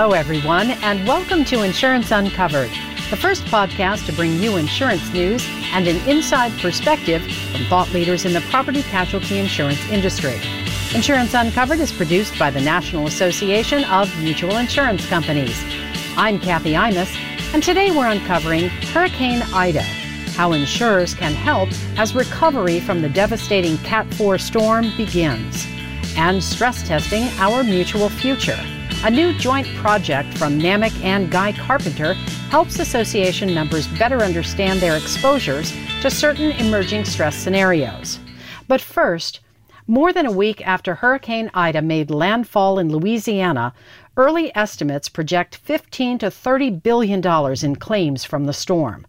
Hello, everyone, and welcome to Insurance Uncovered, the first podcast to bring you insurance news and an inside perspective from thought leaders in the property casualty insurance industry. Insurance Uncovered is produced by the National Association of Mutual Insurance Companies. I'm Kathy Imus, and today we're uncovering Hurricane Ida, how insurers can help as recovery from the devastating Cat 4 storm begins, and stress testing our mutual future. A new joint project from NAMIC and Guy Carpenter helps association members better understand their exposures to certain emerging stress scenarios. But first, more than a week after Hurricane Ida made landfall in Louisiana, early estimates project 15 to 30 billion dollars in claims from the storm.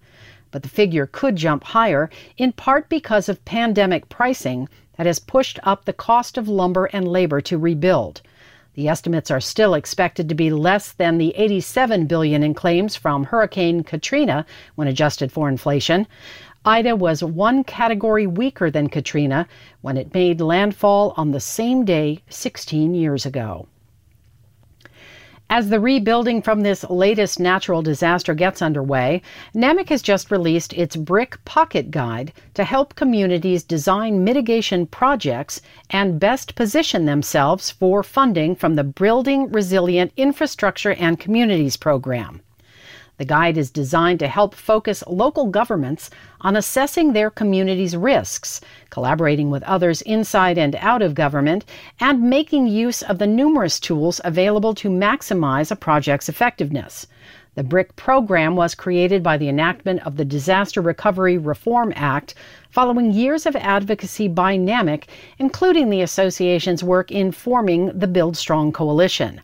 But the figure could jump higher in part because of pandemic pricing that has pushed up the cost of lumber and labor to rebuild. The estimates are still expected to be less than the 87 billion in claims from Hurricane Katrina when adjusted for inflation. Ida was one category weaker than Katrina when it made landfall on the same day 16 years ago. As the rebuilding from this latest natural disaster gets underway, NAMIC has just released its BRIC Pocket Guide to help communities design mitigation projects and best position themselves for funding from the Building Resilient Infrastructure and Communities program. The guide is designed to help focus local governments on assessing their community's risks, collaborating with others inside and out of government, and making use of the numerous tools available to maximize a project's effectiveness. The BRIC program was created by the enactment of the Disaster Recovery Reform Act following years of advocacy by NAMIC, including the association's work in forming the Build Strong Coalition.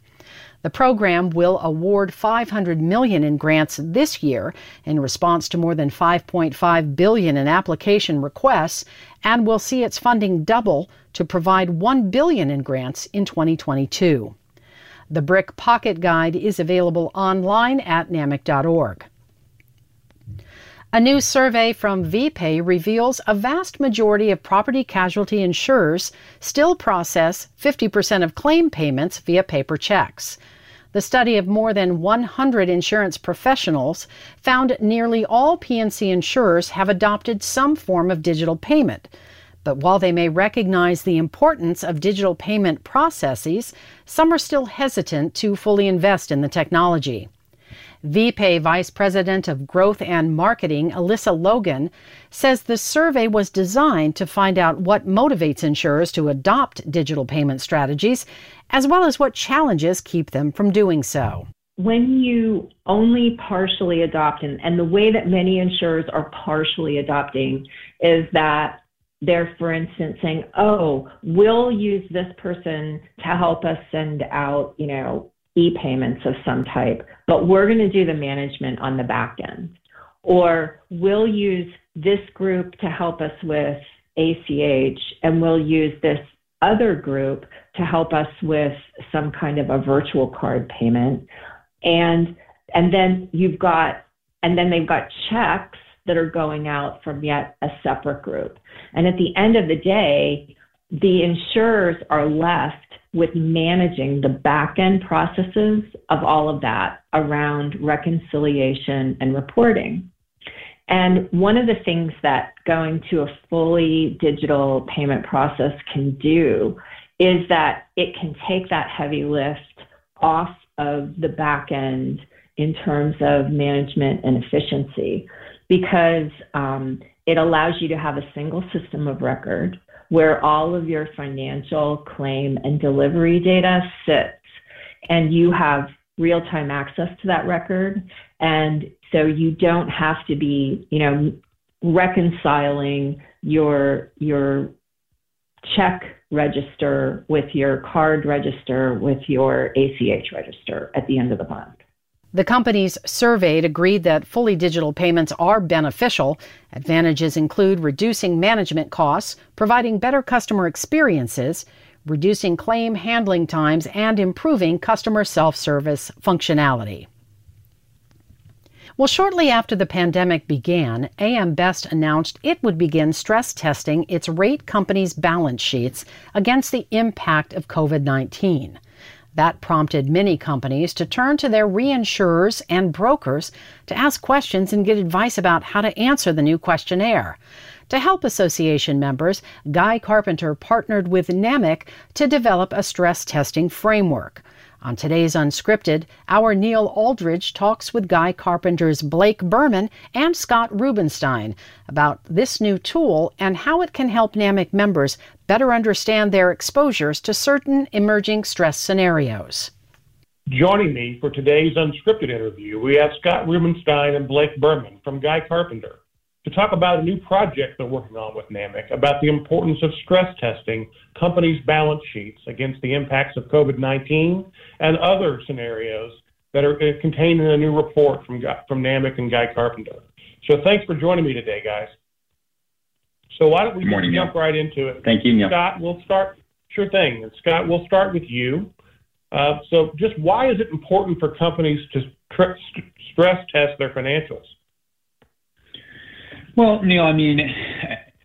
The program will award 500 million in grants this year in response to more than 5.5 billion in application requests and will see its funding double to provide 1 billion in grants in 2022. The BRIC Pocket Guide is available online at namic.org. A new survey from VPay reveals a vast majority of property casualty insurers still process 50% of claim payments via paper checks. The study of more than 100 insurance professionals found nearly all P&C insurers have adopted some form of digital payment. But while they may recognize the importance of digital payment processes, some are still hesitant to fully invest in the technology. VPay Vice President of Growth and Marketing, Alyssa Logan, says the survey was designed to find out what motivates insurers to adopt digital payment strategies as well as what challenges keep them from doing so. When you only partially adopt, and, and the way that many insurers are partially adopting is that they're, for instance, saying, oh, we'll use this person to help us send out, you know, e-payments of some type, but we're going to do the management on the back end. Or we'll use this group to help us with ACH, and we'll use this other group to help us with some kind of a virtual card payment. And and then you've got and then they've got checks that are going out from yet a separate group. And at the end of the day, the insurers are left with managing the back end processes of all of that around reconciliation and reporting. And one of the things that going to a fully digital payment process can do is that it can take that heavy lift off of the back end in terms of management and efficiency because um, it allows you to have a single system of record where all of your financial claim and delivery data sits and you have real time access to that record and so you don't have to be you know reconciling your your check register with your card register with your ACH register at the end of the month. The companies surveyed agreed that fully digital payments are beneficial. Advantages include reducing management costs, providing better customer experiences, reducing claim handling times, and improving customer self service functionality. Well, shortly after the pandemic began, AM Best announced it would begin stress testing its rate companies' balance sheets against the impact of COVID 19. That prompted many companies to turn to their reinsurers and brokers to ask questions and get advice about how to answer the new questionnaire. To help association members, Guy Carpenter partnered with NAMIC to develop a stress testing framework. On today's Unscripted, our Neil Alldredge talks with Guy Carpenter's Blake Berman and Scott Rubenstein about this new tool and how it can help NAMIC members better understand their exposures to certain emerging stress scenarios. Joining me for today's Unscripted interview, we have Scott Rubenstein and Blake Berman from Guy Carpenter to talk about a new project they're working on with NAMIC about the importance of stress testing companies' balance sheets against the impacts of COVID 19 and other scenarios that are uh, contained in a new report from, from NAMIC and Guy Carpenter. So thanks for joining me today, guys. So why don't we morning, jump Neil. right into it? Thank you, Neil. Scott, we'll start. Sure thing. And Scott, we'll start with you. Uh, so, just why is it important for companies to tr- stress test their financials? Well, Neil, I mean,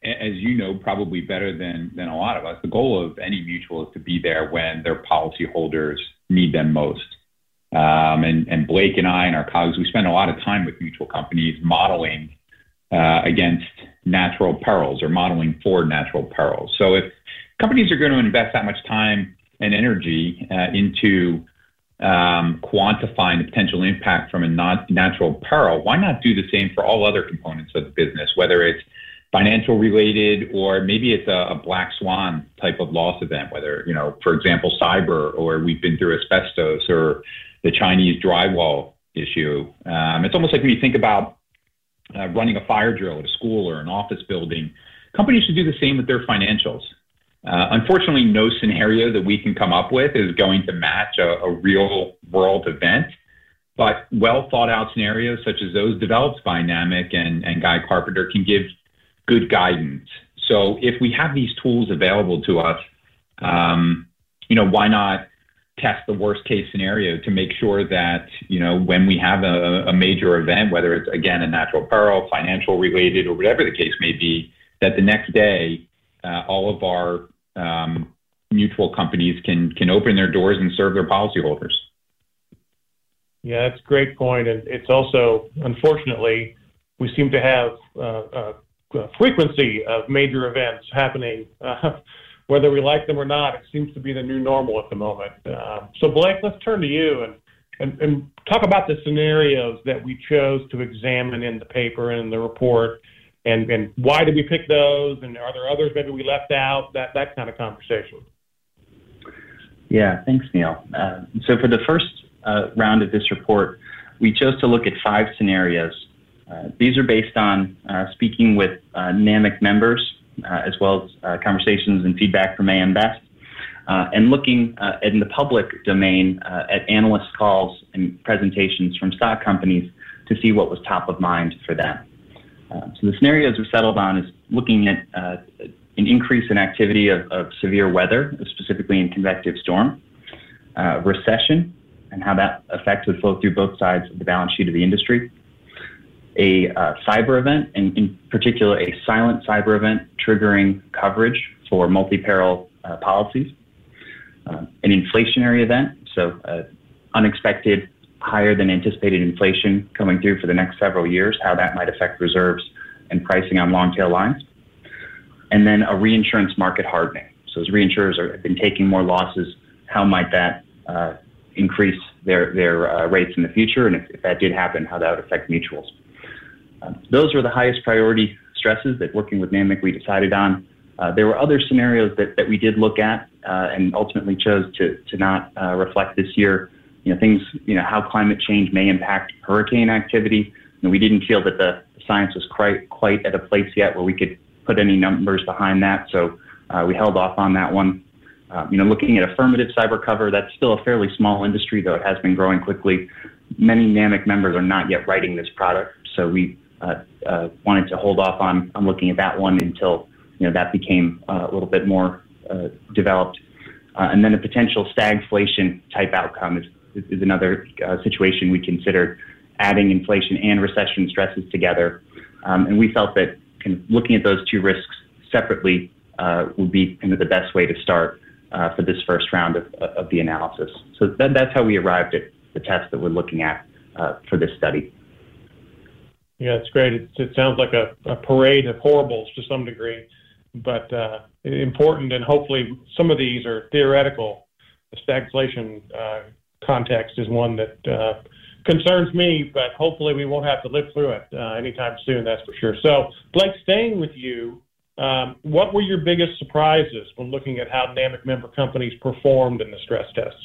as you know, probably better than, than a lot of us, the goal of any mutual is to be there when their policyholders need them most. Um, and, and Blake and I and our colleagues, we spend a lot of time with mutual companies modeling uh, against natural perils or modeling for natural perils. So if companies are going to invest that much time and energy uh, into um, quantifying the potential impact from a non- natural peril, why not do the same for all other components of the business, whether it's financial related or maybe it's a, a, black swan type of loss event, whether, you know, for example, cyber or we've been through asbestos or the Chinese drywall issue. Um, it's almost like when you think about uh, running a fire drill at a school or an office building, companies should do the same with their financials. Uh, unfortunately, no scenario that we can come up with is going to match a, a real world event. But well thought out scenarios such as those developed by NAMIC and, and Guy Carpenter can give good guidance. So if we have these tools available to us, um, you know, why not test the worst case scenario to make sure that, you know, when we have a, a major event, whether it's again a natural peril, financial related, or whatever the case may be, that the next day uh, all of our um, mutual companies can can open their doors and serve their policyholders. Yeah, that's a great point, and it's also unfortunately we seem to have uh, a frequency of major events happening. Uh, whether we like them or not, it seems to be the new normal at the moment. Uh, so, Blake, let's turn to you and, and, and talk about the scenarios that we chose to examine in the paper and in the report and and why did we pick those and are there others maybe we left out? That that kind of conversation. Yeah thanks neil. Uh, so for the first uh, round of this report we chose to look at five scenarios. Uh, these are based on uh, speaking with uh, NAMIC members as well as conversations and feedback from AM Best and looking in the public domain at analyst calls and presentations from stock companies to see what was top of mind for them. Uh, so the scenarios we settled on is looking at uh, an increase in activity of, of, severe weather, specifically in convective storm, uh, recession, and how that effect would flow through both sides of the balance sheet of the industry, a uh, cyber event, and in particular a silent cyber event triggering coverage for multi-peril uh, policies, an inflationary event, so unexpected higher than anticipated inflation coming through for the next several years, how that might affect reserves and pricing on long tail lines. And then a reinsurance market hardening. So as reinsurers are, have been taking more losses, how might that uh, increase their, their uh, rates in the future? And if, if, that did happen, how that would affect mutuals. Um, those were the highest priority stresses that working with NAMIC we decided on. Uh, there were other scenarios that, that we did look at uh, and ultimately chose to, to not uh, reflect this year you know, things, you know, how climate change may impact hurricane activity. And we didn't feel that the science was quite, quite at a place yet where we could put any numbers behind that. So uh, we held off on that one. Uh, you know, looking at affirmative cyber cover, that's still a fairly small industry, though it has been growing quickly. Many NAMIC members are not yet writing this product, so we wanted to hold off on, on looking at that one until you know that became uh, a little bit more uh, developed. and then a potential stagflation type outcome is is another uh, situation we considered adding inflation and recession stresses together. Um, and we felt that kind of looking at those two risks separately uh, would be kind of the best way to start uh, for this first round of, of the analysis. So that, that's how we arrived at the test that we're looking at uh, for this study. Yeah, it's great. It, it sounds like a, a, parade of horribles to some degree, but uh, important. And hopefully, some of these are theoretical. The stagflation uh, context is one that uh, concerns me, but hopefully, we won't have to live through it uh, anytime soon. That's for sure. So, Blake, staying with you, um, what were your biggest surprises when looking at how NAMIC member companies performed in the stress tests?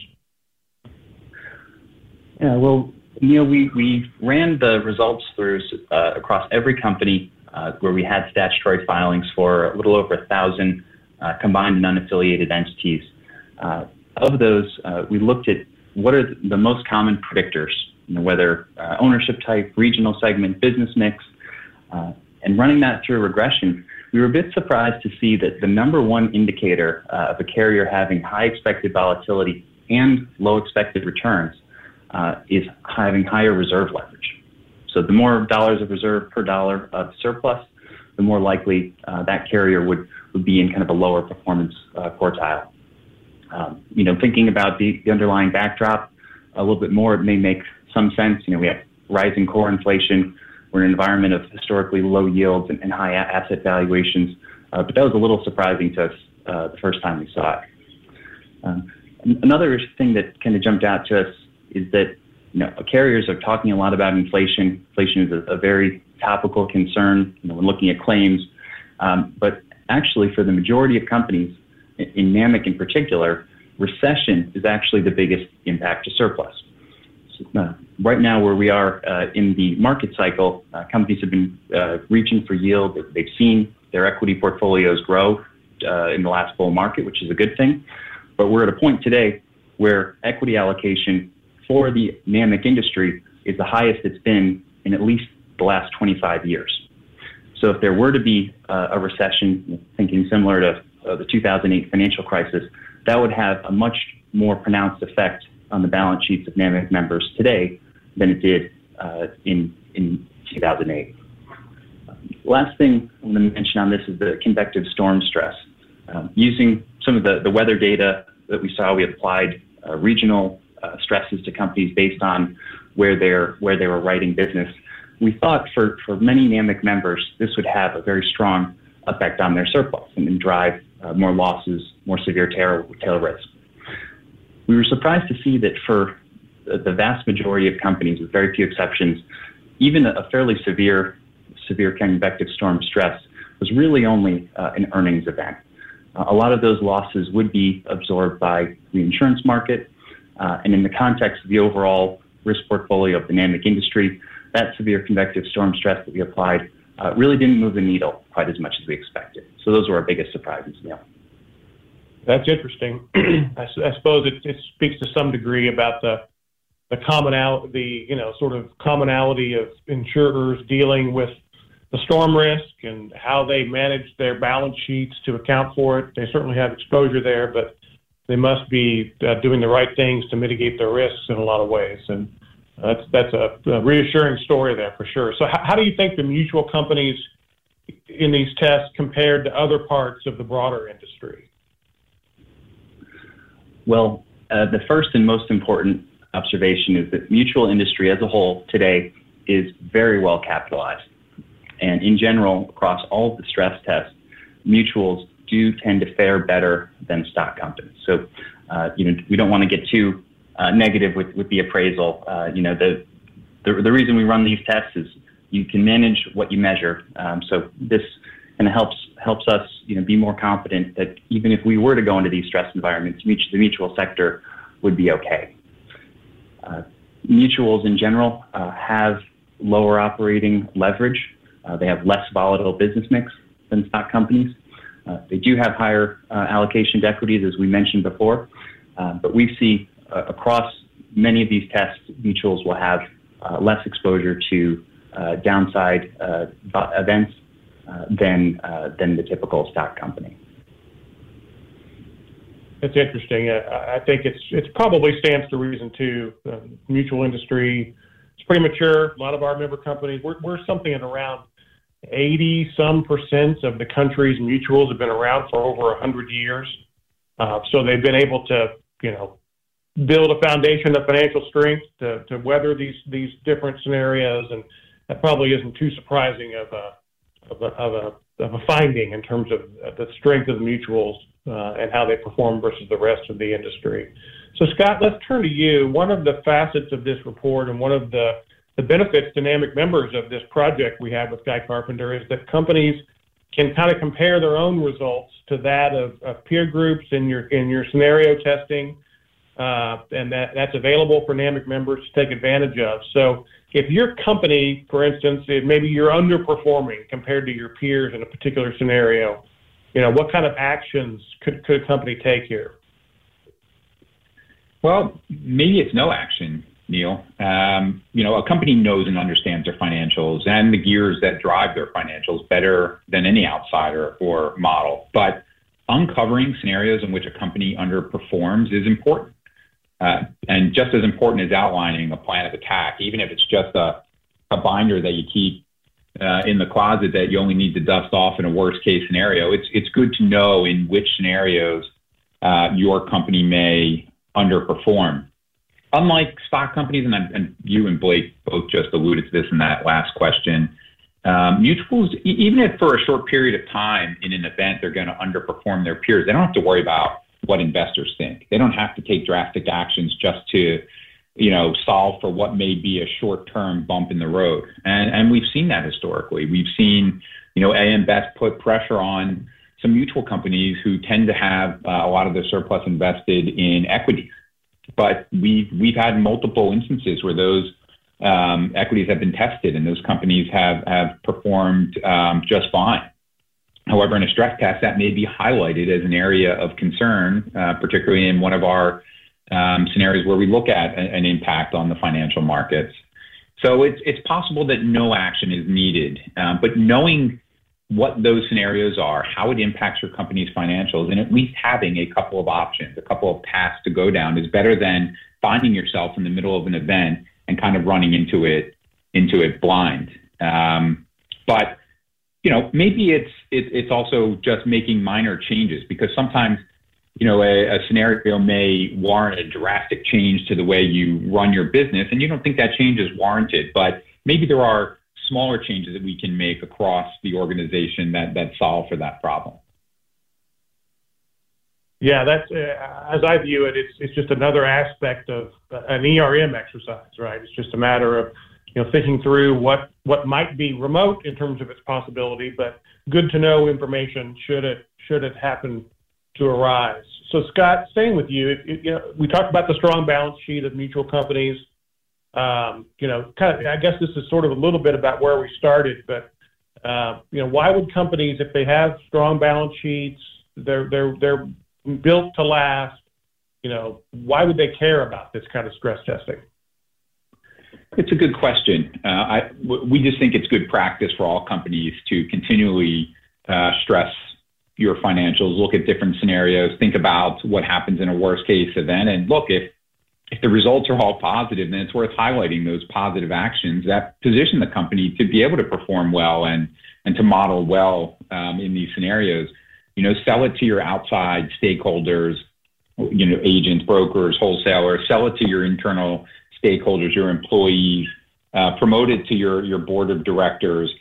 Yeah, well, Neil, we, we ran the results through uh, across every company uh, where we had statutory filings for a little over a thousand uh, combined and unaffiliated entities. Uh, of those, uh, we looked at what are the most common predictors, you know, whether uh, ownership type, regional segment, business mix, and running that through regression, we were a bit surprised to see that the number one indicator of a carrier having high expected volatility and low expected returns uh, is having higher reserve leverage. So the more dollars of reserve per dollar of surplus, the more likely uh, that carrier would, would be in kind of a lower performance uh, quartile. Um, you know, thinking about the, the underlying backdrop a little bit more, it may make some sense. You know, we have rising core inflation. We're in an environment of historically low yields and, and high asset valuations. Uh, but that was a little surprising to us uh, the first time we saw it. Um, another thing that kind of jumped out to us is that you know carriers are talking a lot about inflation. Inflation is a, a very topical concern you know, when looking at claims, um, but actually for the majority of companies, in NAMIC in particular, recession is actually the biggest impact to surplus. So, uh, right now, where we are uh, in the market cycle, uh, companies have been uh, reaching for yield. They've seen their equity portfolios grow uh, in the last bull market, which is a good thing. But we're at a point today where equity allocation for the NAMIC industry is the highest it's been in at least the last 25 years. So if there were to be uh, a recession, thinking similar to uh, the 2008 financial crisis, that would have a much more pronounced effect on the balance sheets of NAMIC members today than it did uh, in, in 2008. Last thing I want to mention on this is the convective storm stress. Um, using some of the, the weather data that we saw, we applied uh, regional uh, stresses to companies based on where they're where they were writing business. We thought for for many NAMIC members, this would have a very strong effect on their surplus and, and drive uh, more losses, more severe tail, tail risk. We were surprised to see that for the vast majority of companies, with very few exceptions, even a fairly severe severe convective storm stress was really only uh, an earnings event. Uh, a lot of those losses would be absorbed by the insurance market uh, and in the context of the overall risk portfolio of the NAMIC industry, that severe convective storm stress that we applied uh, really didn't move the needle quite as much as we expected. So those were our biggest surprises, Neil. That's interesting. I, I, suppose it, it, speaks to some degree about the the commonality, the you know, sort of commonality of insurers dealing with the storm risk and how they manage their balance sheets to account for it. They certainly have exposure there, but they must be uh, doing the right things to mitigate their risks in a lot of ways. And that's that's a, a reassuring story there for sure. So, how, how do you think the mutual companies in these tests compared to other parts of the broader industry? Well, uh, the first and most important observation is that mutual industry as a whole today is very well capitalized. And in general, across all of the stress tests, mutuals do tend to fare better than stock companies. So, uh, you know, we don't want to get too uh, negative with, with the appraisal. Uh, you know, the, the, the reason we run these tests is you can manage what you measure. Um, so this kind of helps helps us, you know, be more confident that even if we were to go into these stress environments, the mutual sector would be okay. Uh, mutuals in general uh, have lower operating leverage. Uh, they have less volatile business mix than stock companies. Uh, they do have higher uh, allocation to equities, as we mentioned before, uh, but we see uh, across many of these tests, mutuals will have uh, less exposure to uh, downside events than than the typical stock company. It's interesting. I think it's it's probably stands to reason too. Mutual industry, it's pretty mature. A lot of our member companies, we're, we're something at around 80 some percent of the country's mutuals have been around for over 100 years. Uh, so they've been able to, you know, build a foundation of financial strength to, to weather these these different scenarios, and that probably isn't too surprising of a of a, of a, of a finding in terms of the strength of the mutuals uh, and how they perform versus the rest of the industry. So, Scott, let's turn to you. One of the facets of this report and one of the, the benefits to NAMIC members of this project we have with Guy Carpenter is that companies can kind of compare their own results to that of, of peer groups in your in your scenario testing, uh, and that, that's available for NAMIC members to take advantage of. So if your company, for instance, maybe you're underperforming compared to your peers in a particular scenario, you know, what kind of actions could, could a company take here? Well, maybe it's no action, Neil. Um, you know, a company knows and understands their financials and the gears that drive their financials better than any outsider or model. But uncovering scenarios in which a company underperforms is important. Uh, and just as important as outlining a plan of attack, even if it's just a, a binder that you keep uh, in the closet that you only need to dust off in a worst case scenario, it's, it's good to know in which scenarios uh, your company may underperform. Unlike stock companies, and, and, you and Blake both just alluded to this in that last question, um, mutuals, even if for a short period of time in an event they're going to underperform their peers, they don't have to worry about what investors think. They don't have to take drastic actions just to, you know, solve for what may be a short-term bump in the road. And and we've seen that historically. We've seen, you know, AM Best put pressure on some mutual companies who tend to have uh, a lot of their surplus invested in equities. But we've we've had multiple instances where those um, equities have been tested and those companies have have performed um, just fine. However, in a stress test, that may be highlighted as an area of concern, uh, particularly in one of our um, scenarios where we look at an impact on the financial markets. So it's it's possible that no action is needed, um, but knowing what those scenarios are, how it impacts your company's financials, and at least having a couple of options, a couple of paths to go down, is better than finding yourself in the middle of an event and kind of running into it into it blind. Um, but you know, maybe it's it, it's also just making minor changes because sometimes, you know, a, a, scenario may warrant a drastic change to the way you run your business, and you don't think that change is warranted. But maybe there are smaller changes that we can make across the organization that that solve for that problem. Yeah, that's uh, as I view it. It's it's just another aspect of an ERM exercise, right? It's just a matter of you know, thinking through what, what might be remote in terms of its possibility, but good to know information should it, should it happen to arise. So Scott, staying with you, you know, we talked about the strong balance sheet of mutual companies. Um, you know, kind of, I guess this is sort of a little bit about where we started, but uh, you know, why would companies, if they have strong balance sheets, they're they're they're built to last, you know, why would they care about this kind of stress testing? It's a good question. Uh, I, we just think it's good practice for all companies to continually uh, stress your financials, look at different scenarios, think about what happens in a worst case event, and look if if the results are all positive, then it's worth highlighting those positive actions that position the company to be able to perform well and and to model well um, in these scenarios. You know, sell it to your outside stakeholders, you know, agents, brokers, wholesalers. Sell it to your internal stakeholders, your employees, uh, promote it to your, your board of directors.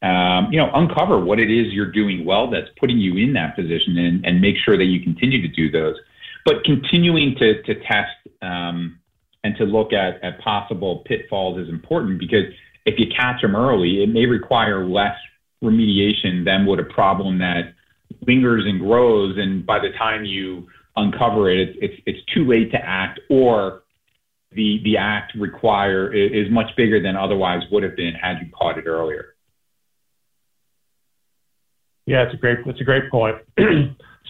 Um, you know, uncover what it is you're doing well that's putting you in that position and, and make sure that you continue to do those. But continuing to, to test um, and to look at, at possible pitfalls is important because if you catch them early, it may require less remediation than would a problem that lingers and grows. And by the time you uncover it, it's, it's, it's too late to act or the the act require is much bigger than otherwise would have been had you caught it earlier. Yeah, it's a great it's a great point.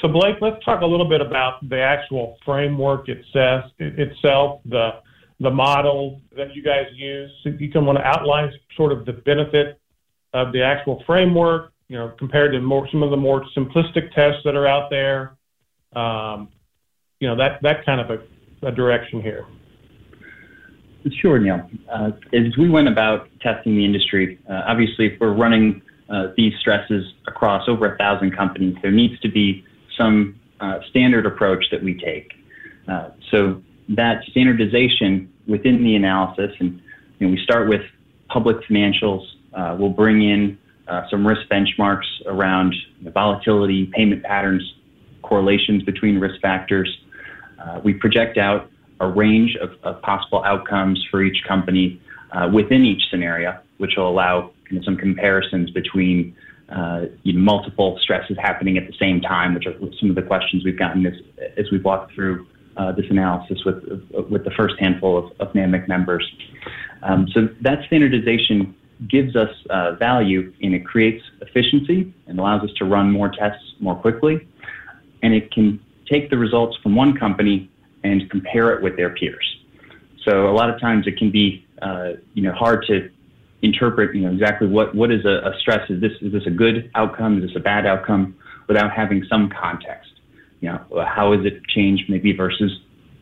so Blake, let's talk a little bit about the actual framework itself, itself the the model that you guys use. If you can want to outline sort of the benefit of the actual framework, you know, compared to more some of the more simplistic tests that are out there. Um, you know, that that kind of a, a direction here. Sure, Neil. Uh, as we went about testing the industry, uh, obviously, if we're running uh, these stresses across over a thousand companies, there needs to be some uh, standard approach that we take. Uh, so that standardization within the analysis, and you know, we start with public financials. Uh, we'll bring in uh, some risk benchmarks around volatility, payment patterns, correlations between risk factors. Uh, we project out a range of, of, possible outcomes for each company uh, within each scenario, which will allow kind of some comparisons between uh, you know, multiple stresses happening at the same time, which are some of the questions we've gotten as, as we've walked through uh, this analysis with, with the first handful of, of NAMIC members. Um, so that standardization gives us uh, value and it creates efficiency and allows us to run more tests more quickly. And it can take the results from one company and compare it with their peers. So a lot of times it can be, uh, you know, hard to interpret, you know, exactly what, what is a, a, stress. Is this, is this a good outcome? Is this a bad outcome? Without having some context. You know, how has it changed maybe versus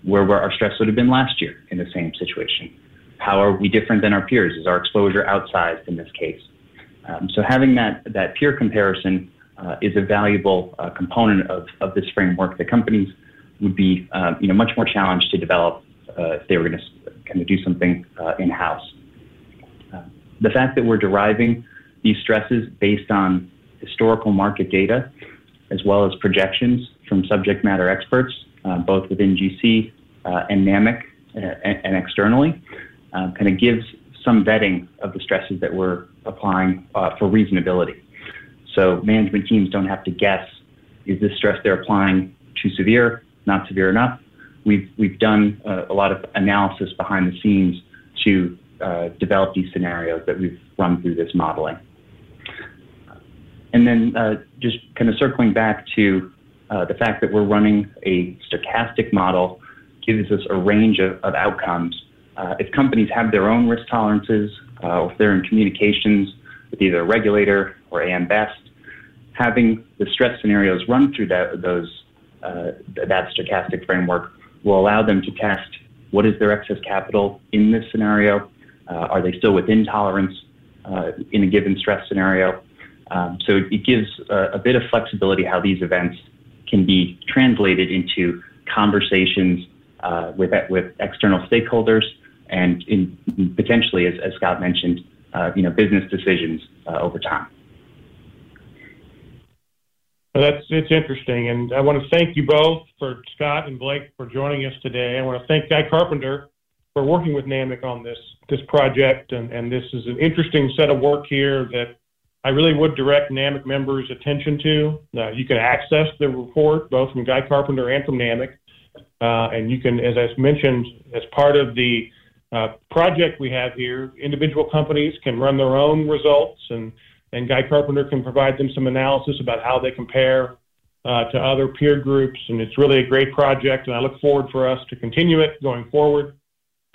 where, where our stress would have been last year in the same situation? How are we different than our peers? Is our exposure outsized in this case? Um, so having that, that peer comparison uh, is a valuable uh, component of, of this framework that companies would be uh, you know, much more challenged to develop uh, if they were going to kind of do something uh, in-house. Uh, the fact that we're deriving these stresses based on historical market data as well as projections from subject matter experts, both within GC and NAMIC and, and externally, um, kind of gives some vetting of the stresses that we're applying uh, for reasonability. So management teams don't have to guess, is this stress they're applying too severe, not severe enough? We've, we've done uh, a lot of analysis behind the scenes to uh, develop these scenarios that we've run through this modeling. And then uh, just kind of circling back to uh, the fact that we're running a stochastic model gives us a range of, of outcomes uh, if companies have their own risk tolerances, uh, or if they're in communications with either a regulator or AM Best, having the stress scenarios run through that, those, uh, that stochastic framework will allow them to test what is their excess capital in this scenario. Uh, are they still within tolerance uh, in a given stress scenario? Um, so it gives a, a bit of flexibility how these events can be translated into conversations uh, with, with external stakeholders and in, potentially, as, as, Scott mentioned, uh, you know, business decisions uh, over time. Well, that's it's interesting, and I want to thank you both for Scott and Blake for joining us today. I want to thank Guy Carpenter for working with NAMIC on this this project, and, and this is an interesting set of work here that I really would direct NAMIC members' attention to. Uh, you can access the report both from Guy Carpenter and from NAMIC, uh, and you can, as I mentioned, as part of the uh, project we have here, individual companies can run their own results, and, and Guy Carpenter can provide them some analysis about how they compare uh, to other peer groups. And it's really a great project, and I look forward for us to continue it going forward.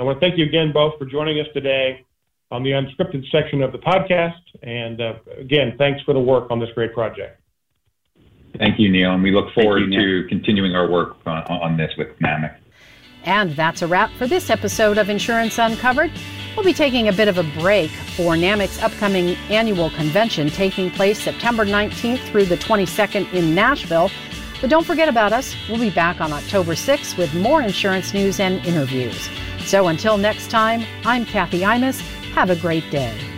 I want to thank you again both for joining us today on the unscripted section of the podcast. And uh, again, thanks for the work on this great project. Thank you, Neil. And we look forward you, to continuing our work on, on this with NAMIC. And that's a wrap for this episode of Insurance Uncovered. We'll be taking a bit of a break for NAMIC's upcoming annual convention taking place September 19th through the 22nd in Nashville. But don't forget about us. We'll be back on October 6th with more insurance news and interviews. So until next time, I'm Kathy Imus. Have a great day.